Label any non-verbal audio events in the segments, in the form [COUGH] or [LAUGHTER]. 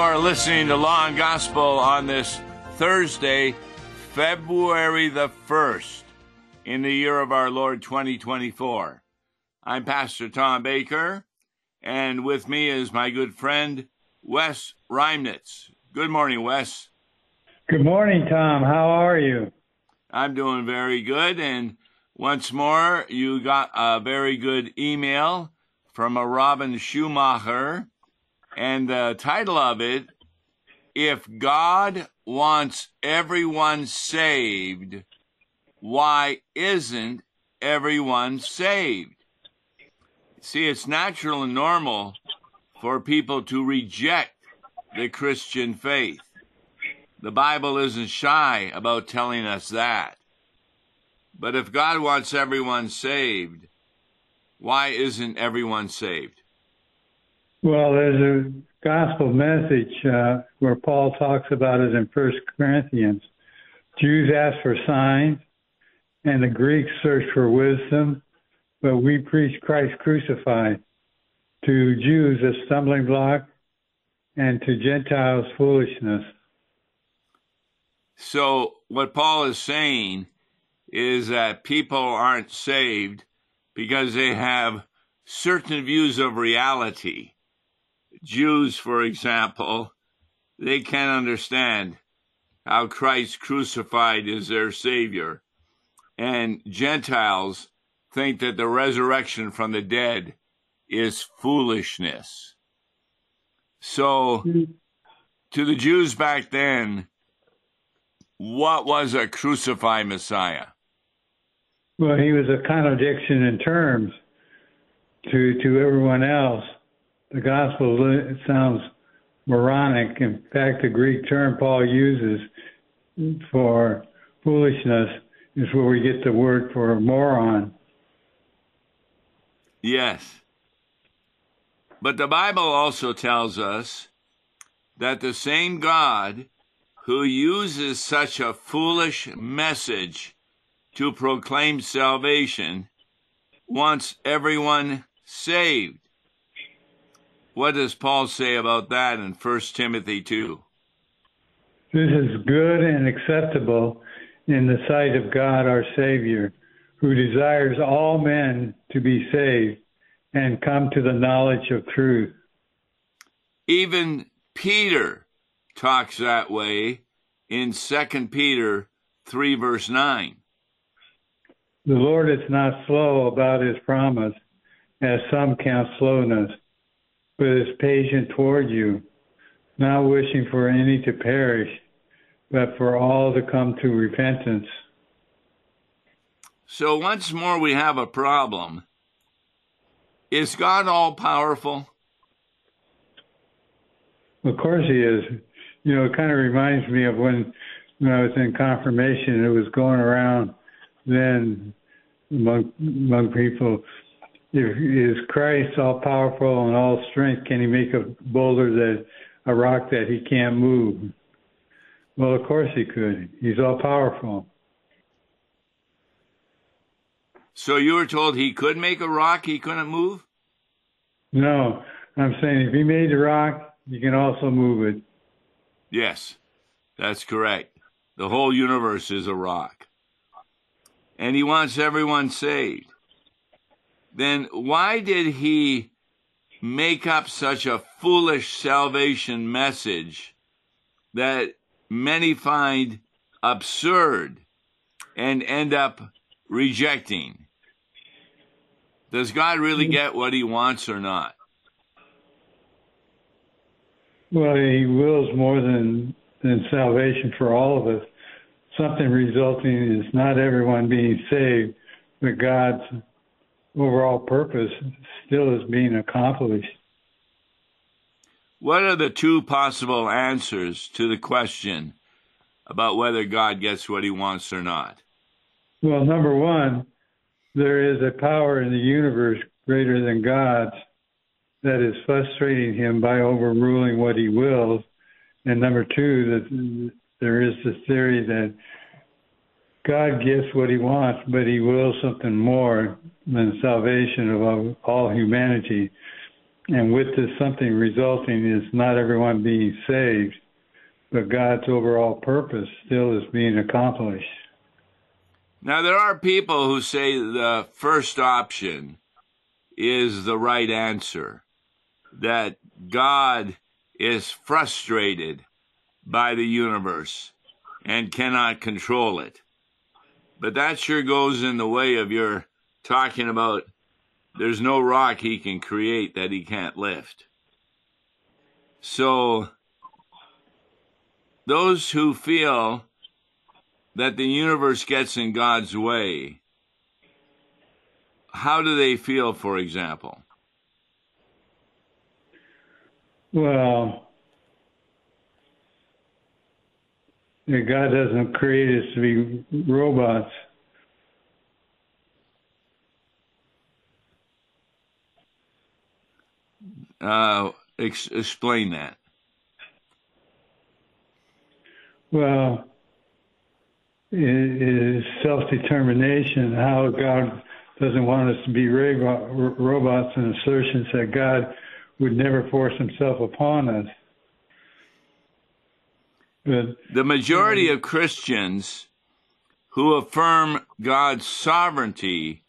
You're listening to Law and Gospel on this Thursday, February the 1st, in the year of our Lord 2024. I'm Pastor Tom Baker, and with me is my good friend, Wes Reimnitz. Good morning, Wes. Good morning, Tom. How are you? I'm doing very good, and once more, you got a very good email from a Robin Schumacher and the title of it, If God Wants Everyone Saved, Why Isn't Everyone Saved? See, it's natural and normal for people to reject the Christian faith. The Bible isn't shy about telling us that. But if God wants everyone saved, why isn't everyone saved? Well, there's a gospel message uh, where Paul talks about it in First Corinthians. Jews ask for signs, and the Greeks search for wisdom, but we preach Christ crucified. To Jews, a stumbling block, and to Gentiles, foolishness. So, what Paul is saying is that people aren't saved because they have certain views of reality Jews, for example, they can't understand how Christ crucified is their Savior. And Gentiles think that the resurrection from the dead is foolishness. So, to the Jews back then, what was a crucified Messiah? Well, he was a contradiction in terms to to everyone else the gospel sounds moronic. In fact, the Greek term Paul uses for foolishness is where we get the word for moron. Yes. But the Bible also tells us that the same God who uses such a foolish message to proclaim salvation wants everyone saved. What does Paul say about that in 1 Timothy 2? This is good and acceptable in the sight of God our Savior, who desires all men to be saved and come to the knowledge of truth. Even Peter talks that way in 2 Peter 3, verse 9. The Lord is not slow about his promise, as some count slowness but is patient toward you, not wishing for any to perish, but for all to come to repentance. So once more, we have a problem. Is God all powerful? Of course, He is. You know, it kind of reminds me of when, when I was in confirmation, it was going around then among among people is Christ all powerful and all strength? Can he make a boulder that a rock that he can't move? Well, of course he could. He's all powerful. So you were told he could make a rock he couldn't move? No, I'm saying if he made the rock, you can also move it. Yes, that's correct. The whole universe is a rock. And he wants everyone saved then why did he make up such a foolish salvation message that many find absurd and end up rejecting? Does God really hmm. get what he wants or not? Well, he wills more than, than salvation for all of us. Something resulting is not everyone being saved, but God's overall purpose still is being accomplished. What are the two possible answers to the question about whether God gets what he wants or not? Well, number one, there is a power in the universe greater than God's that is frustrating him by overruling what he wills. And number two, that there is the theory that God gets what he wants, but he wills something more than salvation of all humanity. and with this something resulting is not everyone being saved, but God's overall purpose still is being accomplished. Now, there are people who say the first option is the right answer, that God is frustrated by the universe and cannot control it. But that sure goes in the way of your talking about there's no rock he can create that he can't lift. So, those who feel that the universe gets in God's way, how do they feel, for example? Well, God doesn't create us to be robots. Uh, ex- explain that. Well, it is self-determination. How God doesn't want us to be robots and assertions that God would never force himself upon us. The majority of Christians who affirm God's sovereignty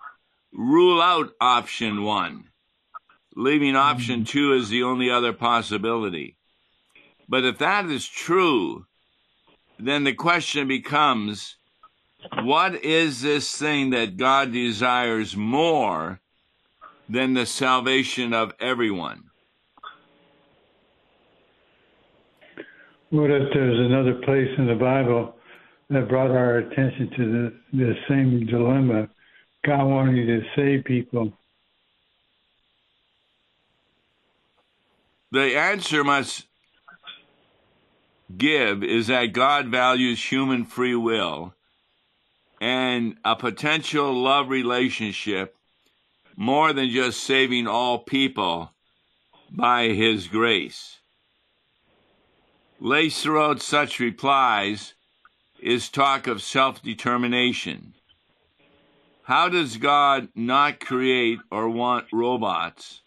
rule out option one, leaving option mm-hmm. two as the only other possibility. But if that is true, then the question becomes what is this thing that God desires more than the salvation of everyone? What if there's another place in the Bible that brought our attention to the, the same dilemma? God wanting to save people. The answer must give is that God values human free will and a potential love relationship more than just saving all people by his grace. Laced throughout such replies is talk of self determination. How does God not create or want robots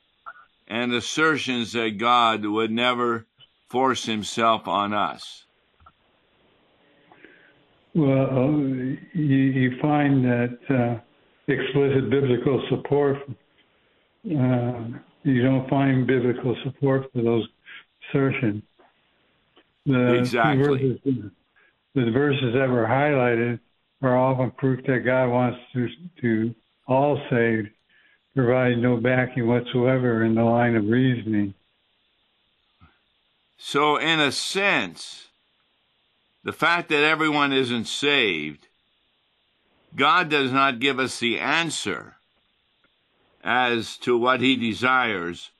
and assertions that God would never force himself on us? Well, you, you find that uh, explicit biblical support, uh, you don't find biblical support for those assertions. The exactly. Verses, the verses that were highlighted are often proof that God wants to, to all saved, provide no backing whatsoever in the line of reasoning. So, in a sense, the fact that everyone isn't saved, God does not give us the answer as to what he desires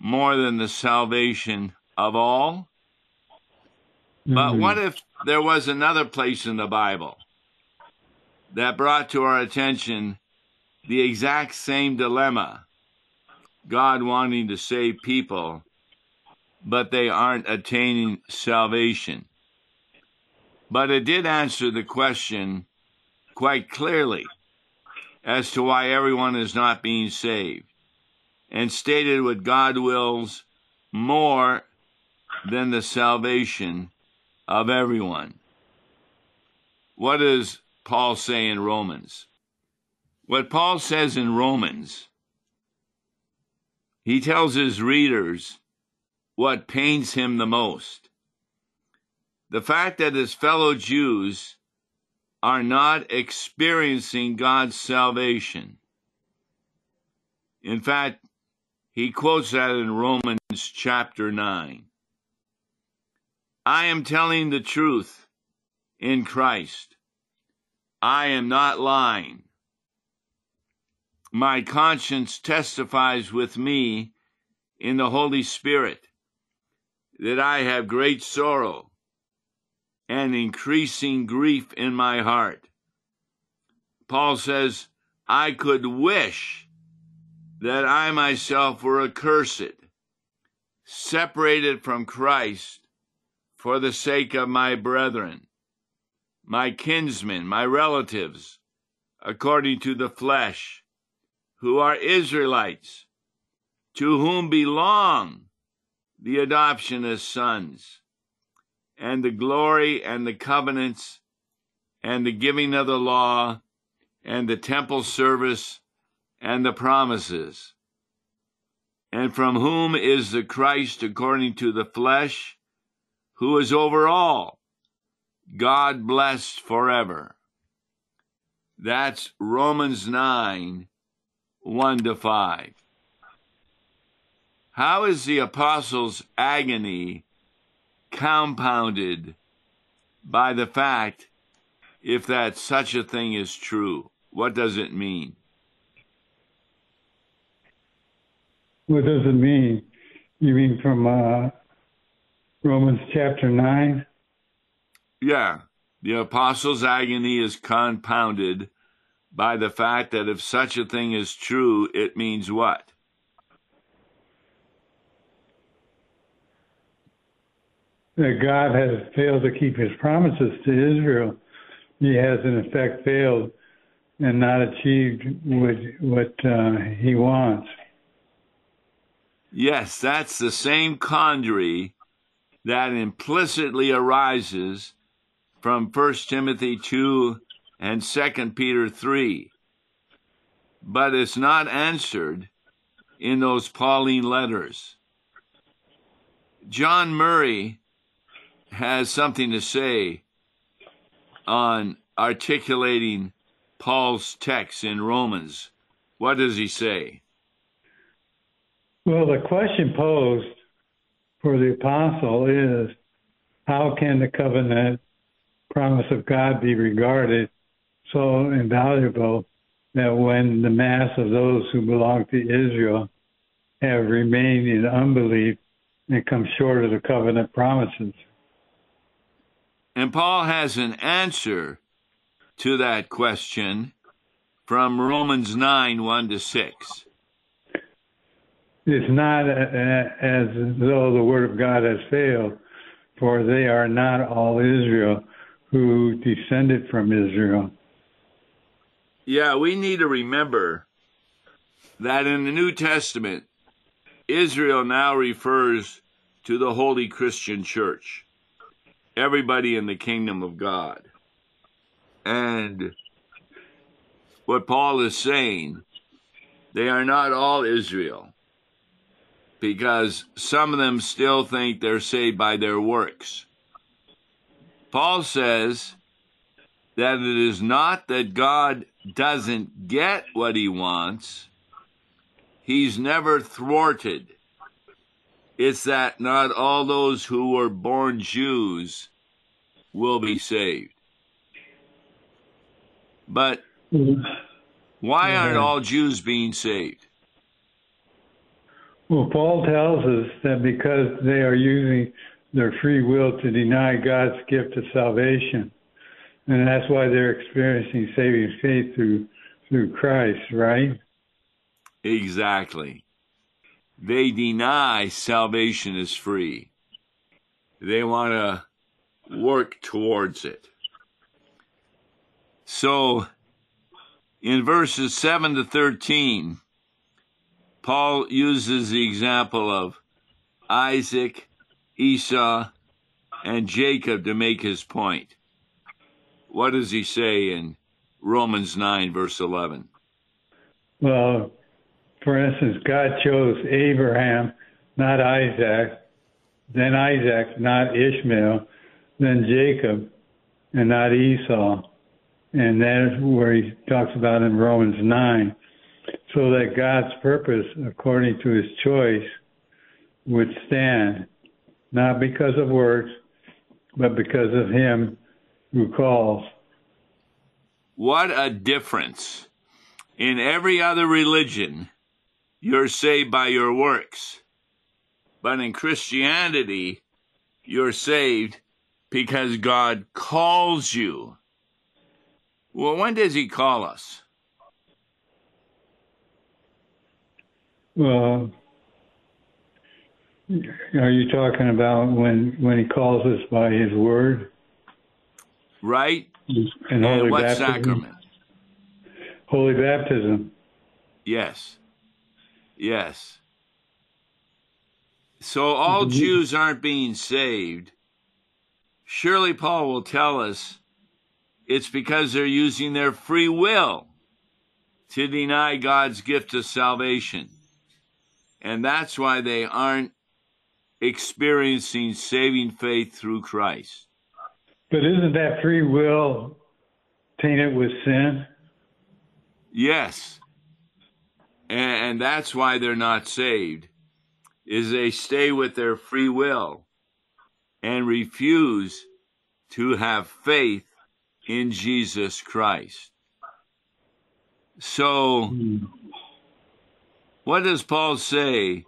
more than the salvation of all. Mm-hmm. But what if there was another place in the Bible that brought to our attention the exact same dilemma God wanting to save people but they aren't attaining salvation. But it did answer the question quite clearly as to why everyone is not being saved, and stated what God wills more than the salvation of everyone. What does Paul say in Romans? What Paul says in Romans, he tells his readers what pains him the most. The fact that his fellow Jews are not experiencing God's salvation. In fact, he quotes that in Romans chapter 9. I am telling the truth in Christ. I am not lying. My conscience testifies with me in the Holy Spirit that I have great sorrow and increasing grief in my heart. Paul says, I could wish that I myself were accursed, separated from Christ for the sake of my brethren, my kinsmen, my relatives, according to the flesh, who are Israelites to whom belong the adoption as sons, and the glory and the covenants, and the giving of the law, and the temple service, and the promises, and from whom is the Christ according to the flesh, who is over all, God blessed forever. That's Romans 9, 1 to 5. How is the apostles' agony compounded by the fact if that such a thing is true? What does it mean? What does it mean? You mean from uh, Romans chapter 9? Yeah. The apostles' agony is compounded by the fact that if such a thing is true, it means what? That God has failed to keep his promises to Israel. He has, in effect, failed and not achieved what, what uh, he wants. Yes, that's the same quandary that implicitly arises from 1 Timothy 2 and 2 Peter 3. But it's not answered in those Pauline letters. John Murray has something to say on articulating Paul's text in Romans. What does he say? Well, the question posed for the apostle is how can the covenant promise of God be regarded so invaluable that when the mass of those who belong to Israel have remained in unbelief and come short of the covenant promises? And Paul has an answer to that question from Romans 9 1 to 6. It's not uh, uh, as though the word of God has failed, for they are not all Israel who descended from Israel. Yeah, we need to remember that in the New Testament, Israel now refers to the Holy Christian Church, everybody in the kingdom of God. And what Paul is saying, they are not all Israel because some of them still think they're saved by their works. Paul says that it is not that God doesn't get what he wants, he's never thwarted. It's that not all those who were born Jews will be saved. But mm-hmm. why aren't mm-hmm. all Jews being saved? Well, Paul tells us that because they are using their free will to deny God's gift of salvation, and that's why they're experiencing saving faith through through Christ, right? Exactly. They deny salvation is free. They want to work towards it. So, in verses 7 to 13, Paul uses the example of Isaac, Esau, and Jacob to make his point. What does he say in Romans 9, verse 11? Well, for instance, God chose Abraham, not Isaac, then Isaac, not Ishmael, then Jacob, and not Esau. And that's where he talks about in Romans 9 so that God's purpose, according to his choice, would stand, not because of works, but because of him who calls. What a difference. In every other religion, you're saved by your works. But in Christianity, you're saved because God calls you. Well, when does He call us? Well, are you talking about when when he calls us by his word? Right. And, and what baptism? sacrament? Holy baptism. Yes. Yes. So all Jews aren't being saved. Surely Paul will tell us it's because they're using their free will to deny God's gift of salvation. And that's why they aren't experiencing saving faith through Christ. But isn't that free will tainted with sin? Yes. And, that's why they're not saved. Is they stay with their free will and refuse to have faith in Jesus Christ. So, hmm. What does Paul say?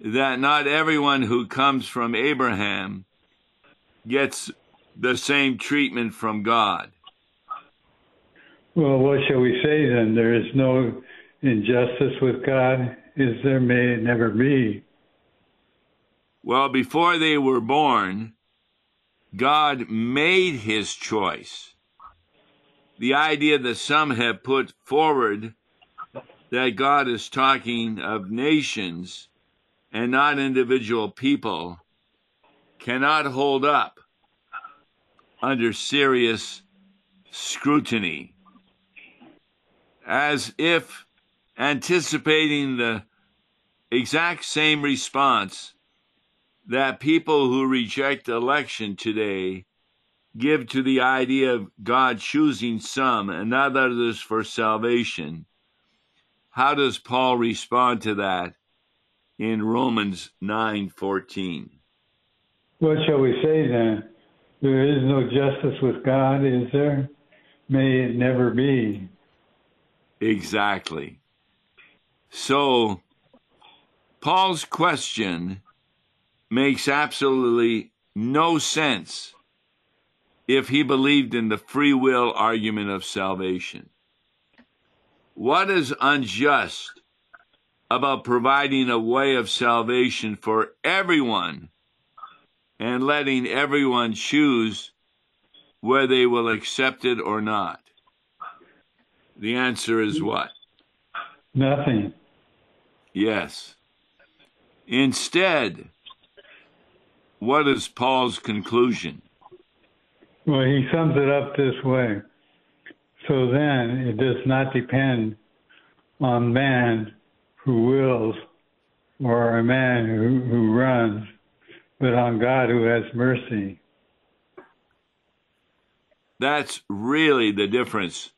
That not everyone who comes from Abraham gets the same treatment from God. Well, what shall we say then? There is no injustice with God. Is there? May it never be. Well, before they were born, God made his choice. The idea that some have put forward that God is talking of nations and not individual people cannot hold up under serious scrutiny. As if anticipating the exact same response that people who reject election today give to the idea of God choosing some and not others for salvation. How does Paul respond to that in Romans 9:14? What shall we say then? There is no justice with God, is there? May it never be. Exactly. So, Paul's question makes absolutely no sense if he believed in the free will argument of salvation. What is unjust about providing a way of salvation for everyone and letting everyone choose whether they will accept it or not? The answer is what? Nothing. Yes. Instead, what is Paul's conclusion? Well, he sums it up this way. So then, it does not depend on man who wills or a man who, who runs, but on God who has mercy. That's really the difference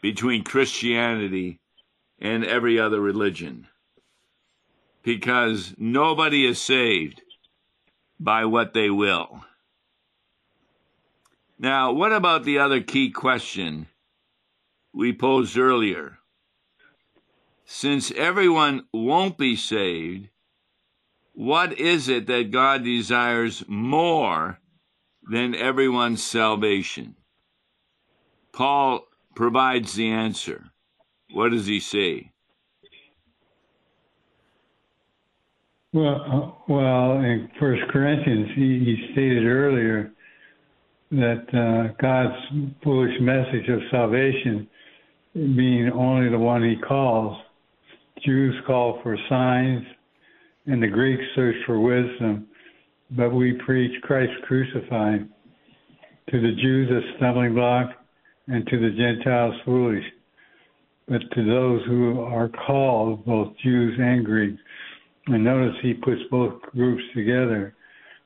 between Christianity and every other religion. Because nobody is saved by what they will. Now, what about the other key question we posed earlier? Since everyone won't be saved, what is it that God desires more than everyone's salvation? Paul provides the answer. What does he say? Well, uh, well, in First Corinthians, he, he stated earlier that uh, God's foolish message of salvation, being only the one He calls, Jews call for signs, and the Greeks search for wisdom, but we preach Christ crucified. To the Jews, a stumbling block, and to the Gentiles, foolish. But to those who are called, both Jews and Greeks, and notice he puts both groups together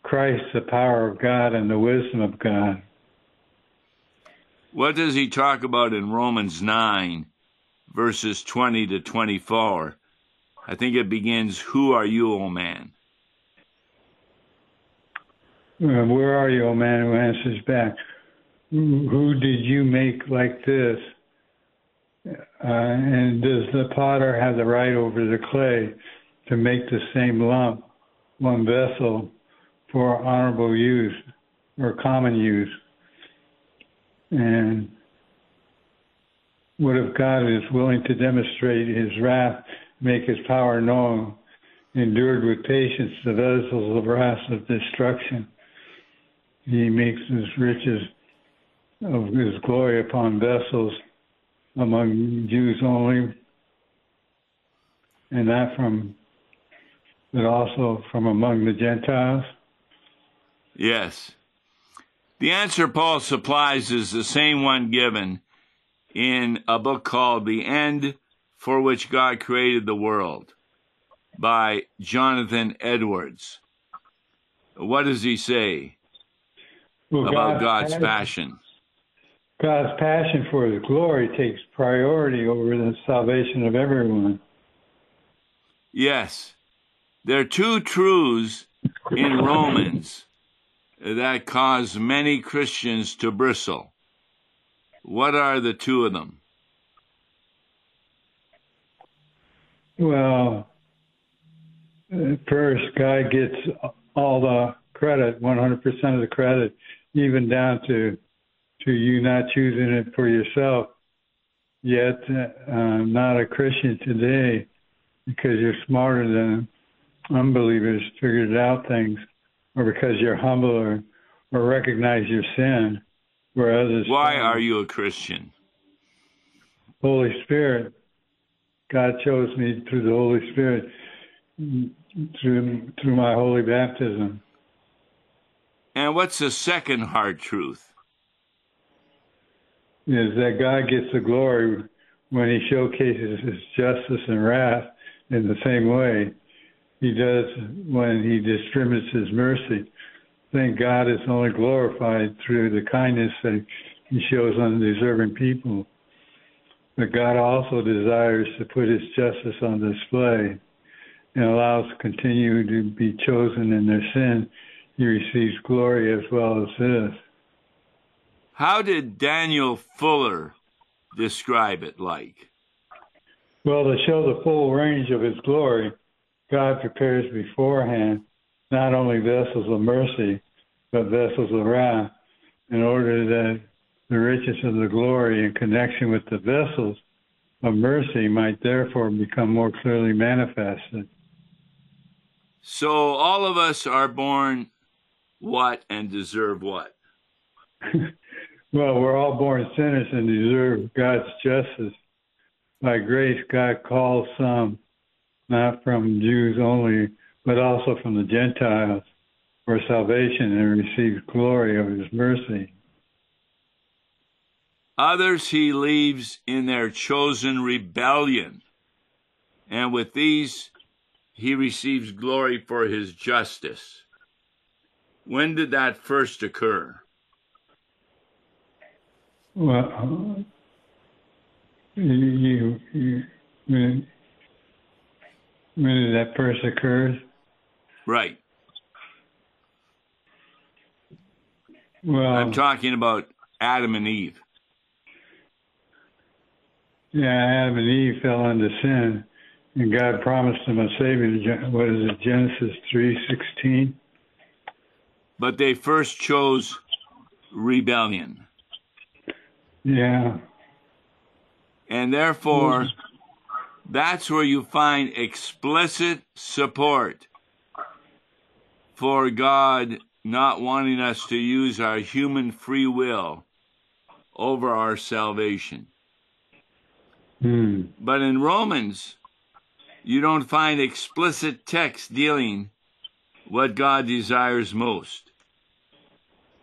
Christ, the power of God, and the wisdom of God. What does he talk about in Romans 9, verses 20 to 24? I think it begins, Who are you, O man? Where are you, O man, who answers back? Who, who did you make like this? Uh, and does the potter have the right over the clay to make the same lump one vessel for honorable use or common use. And what if God is willing to demonstrate his wrath, make his power known, endured with patience the vessels of wrath of destruction? He makes his riches of his glory upon vessels among Jews only, and not from but also from among the Gentiles? Yes. The answer Paul supplies is the same one given in a book called The End for Which God Created the World by Jonathan Edwards. What does he say Well, about God's passion- passion? God's passion for His glory takes priority over the salvation of everyone. Yes. There are two truths in Romans that cause many Christians to bristle. What are the two of them? Well, uh, first, God gets all the credit, 100% of the credit, even down to to you not choosing it for yourself. Yet, uh, I'm not a Christian today because you're smarter than unbelievers, figured out things, or because you're humble or, or recognize your sin, where others. Why don't. are you a Christian? Holy Spirit. God chose me through the Holy Spirit, through through my holy baptism. And what's the second hard truth? Is that God gets the glory when He showcases His justice and wrath in the same way He does when He distributes His mercy. Thank God is only glorified through the kindness that He shows undeserving people. But God also desires to put His justice on display and allows to continue to be chosen in their sin. He receives glory as well as this. How did Daniel Fuller describe it like? Well, to show the full range of His glory, God prepares beforehand not only vessels of mercy, but vessels of wrath, in order that the riches of the glory in connection with the vessels of mercy might therefore become more clearly manifested. So all of us are born what and deserve what? [LAUGHS] well, we're all born sinners and deserve God's justice. By grace, God calls some, not from Jews only, but also from the Gentiles, for salvation and receives glory of His mercy. Others he leaves in their chosen rebellion. And with these, he receives glory for his justice. When did that first occur? Well, you, you, you when, when that first occurs, Right. well, I'm talking about Adam and Eve. yeah, Adam and Eve fell into sin, and God promised them a savior. What is it, Genesis three sixteen? But they first chose rebellion. Yeah, And therefore, that's where you find explicit support for God not wanting us to use our human free will over our salvation. hmm. But in Romans, you don't find explicit text dealing what God desires most.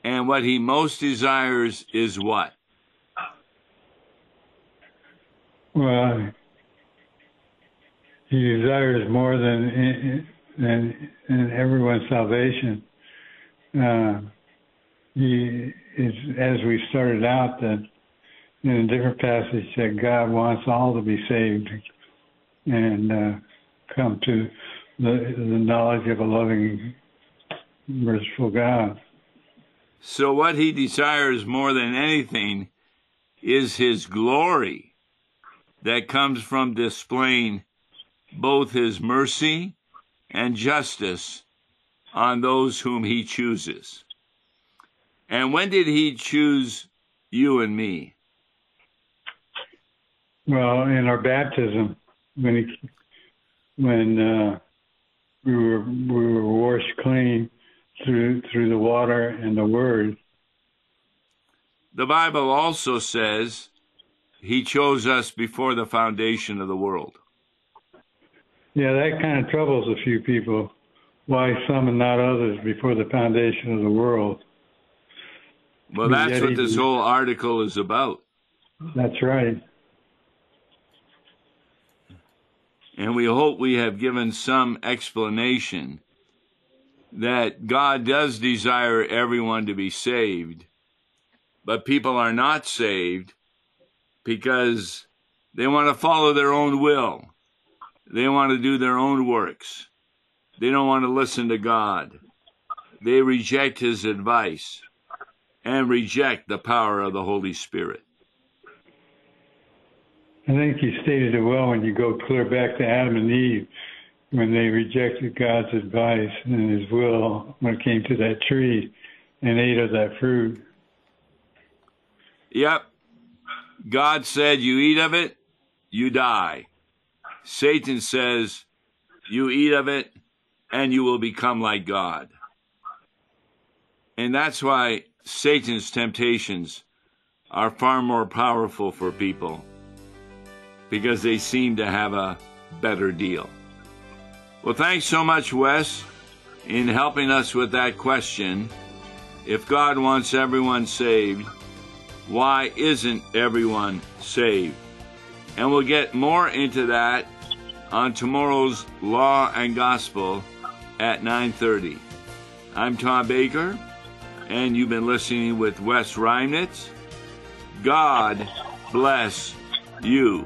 And what he most desires is what? Well, He desires more than than in everyone's salvation. Uh, he is, as we started out, that in a different passage that God wants all to be saved and uh, come to the, the knowledge of a loving, merciful God. So, what he desires more than anything is his glory that comes from displaying both his mercy and justice on those whom he chooses. And when did he choose you and me? Well, in our baptism, when he, when uh, we were we were washed clean through through the water and the word. The Bible also says he chose us before the foundation of the world. Yeah, that kind of troubles a few people. Why some and not others before the foundation of the world? Well, that's what this whole article is about. That's right. And we hope we have given some explanation that God does desire everyone to be saved, but people are not saved because they want to follow their own will. They want to do their own works. They don't want to listen to God. They reject His advice and reject the power of the Holy Spirit. I think you stated it well when you go clear back to Adam and Eve when they rejected God's advice and His will when it came to that tree and ate of that fruit. Yep. God said, You eat of it, you die. Satan says, You eat of it, and you will become like God. And that's why Satan's temptations are far more powerful for people because they seem to have a better deal. Well, thanks so much, Wes, in helping us with that question. If God wants everyone saved, why isn't everyone saved? And we'll get more into that on tomorrow's Law and Gospel at 9:30. I'm Tom Baker, and you've been listening with Wes Reimnitz. God bless you.